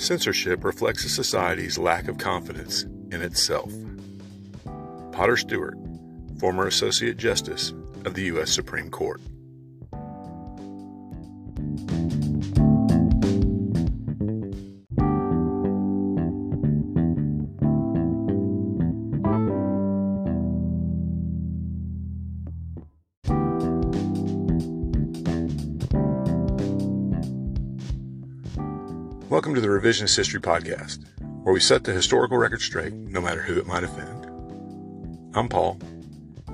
Censorship reflects a society's lack of confidence in itself. Potter Stewart, former Associate Justice of the U.S. Supreme Court. Welcome to the Revisionist History Podcast, where we set the historical record straight, no matter who it might offend. I'm Paul,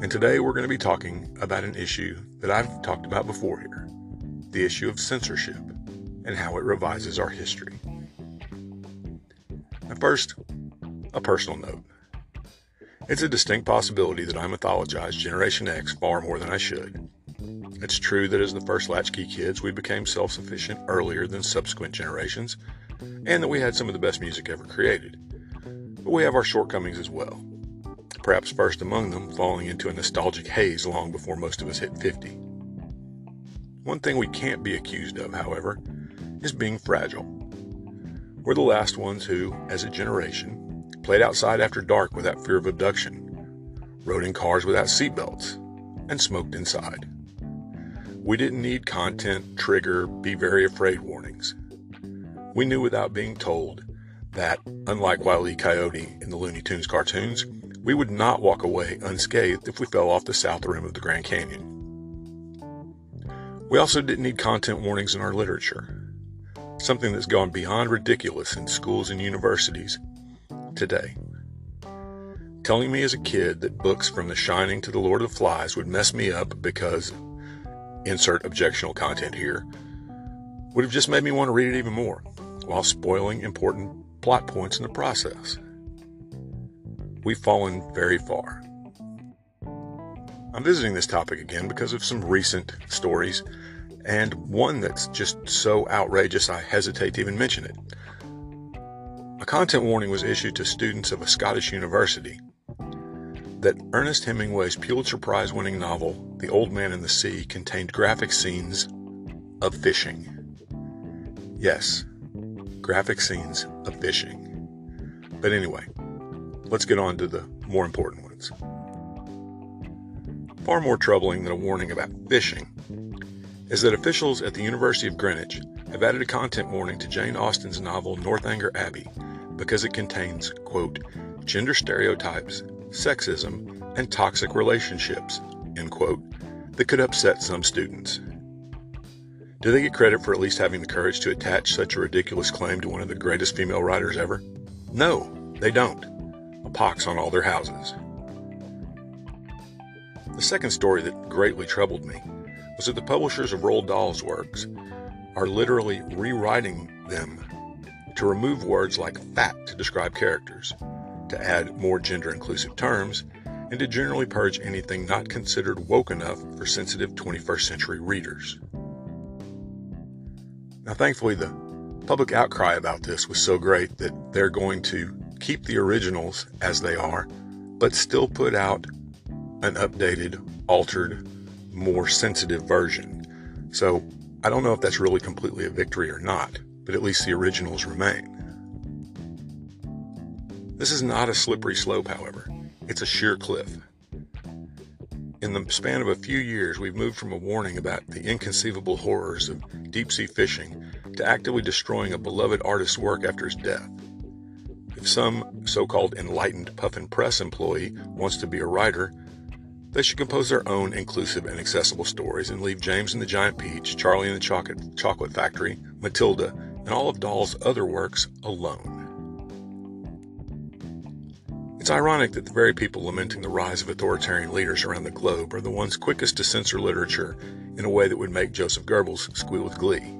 and today we're going to be talking about an issue that I've talked about before here the issue of censorship and how it revises our history. Now, first, a personal note. It's a distinct possibility that I mythologize Generation X far more than I should. It's true that as the first latchkey kids, we became self sufficient earlier than subsequent generations, and that we had some of the best music ever created. But we have our shortcomings as well. Perhaps first among them, falling into a nostalgic haze long before most of us hit 50. One thing we can't be accused of, however, is being fragile. We're the last ones who, as a generation, played outside after dark without fear of abduction, rode in cars without seatbelts, and smoked inside. We didn't need content, trigger, be very afraid warnings. We knew without being told that, unlike Wile E. Coyote in the Looney Tunes cartoons, we would not walk away unscathed if we fell off the south rim of the Grand Canyon. We also didn't need content warnings in our literature, something that's gone beyond ridiculous in schools and universities today. Telling me as a kid that books from The Shining to The Lord of the Flies would mess me up because insert objectionable content here, would have just made me want to read it even more, while spoiling important plot points in the process. We've fallen very far. I'm visiting this topic again because of some recent stories, and one that's just so outrageous I hesitate to even mention it. A content warning was issued to students of a Scottish university that Ernest Hemingway's Pulitzer Prize winning novel, The Old Man and the Sea, contained graphic scenes of fishing. Yes, graphic scenes of fishing. But anyway, let's get on to the more important ones. Far more troubling than a warning about fishing is that officials at the University of Greenwich have added a content warning to Jane Austen's novel Northanger Abbey because it contains, quote, gender stereotypes sexism, and toxic relationships, end quote, that could upset some students. Do they get credit for at least having the courage to attach such a ridiculous claim to one of the greatest female writers ever? No, they don't. A pox on all their houses. The second story that greatly troubled me was that the publishers of Roald Dahl's works are literally rewriting them to remove words like fat to describe characters to add more gender inclusive terms, and to generally purge anything not considered woke enough for sensitive 21st century readers. Now, thankfully, the public outcry about this was so great that they're going to keep the originals as they are, but still put out an updated, altered, more sensitive version. So I don't know if that's really completely a victory or not, but at least the originals remain. This is not a slippery slope, however. It's a sheer cliff. In the span of a few years, we've moved from a warning about the inconceivable horrors of deep sea fishing to actively destroying a beloved artist's work after his death. If some so called enlightened Puffin Press employee wants to be a writer, they should compose their own inclusive and accessible stories and leave James and the Giant Peach, Charlie and the Chocolate, Chocolate Factory, Matilda, and all of Dahl's other works alone. It's ironic that the very people lamenting the rise of authoritarian leaders around the globe are the ones quickest to censor literature in a way that would make Joseph Goebbels squeal with glee.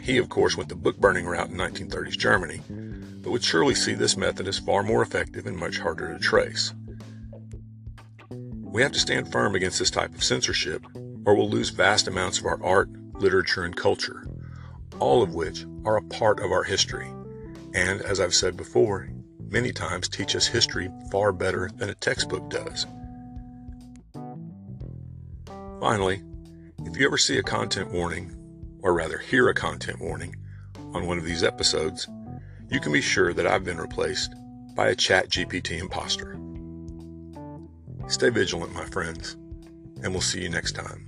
He, of course, went the book burning route in 1930s Germany, but would surely see this method as far more effective and much harder to trace. We have to stand firm against this type of censorship, or we'll lose vast amounts of our art, literature, and culture, all of which are a part of our history, and, as I've said before, many times teach us history far better than a textbook does. Finally, if you ever see a content warning, or rather hear a content warning, on one of these episodes, you can be sure that I've been replaced by a chat GPT imposter. Stay vigilant, my friends, and we'll see you next time.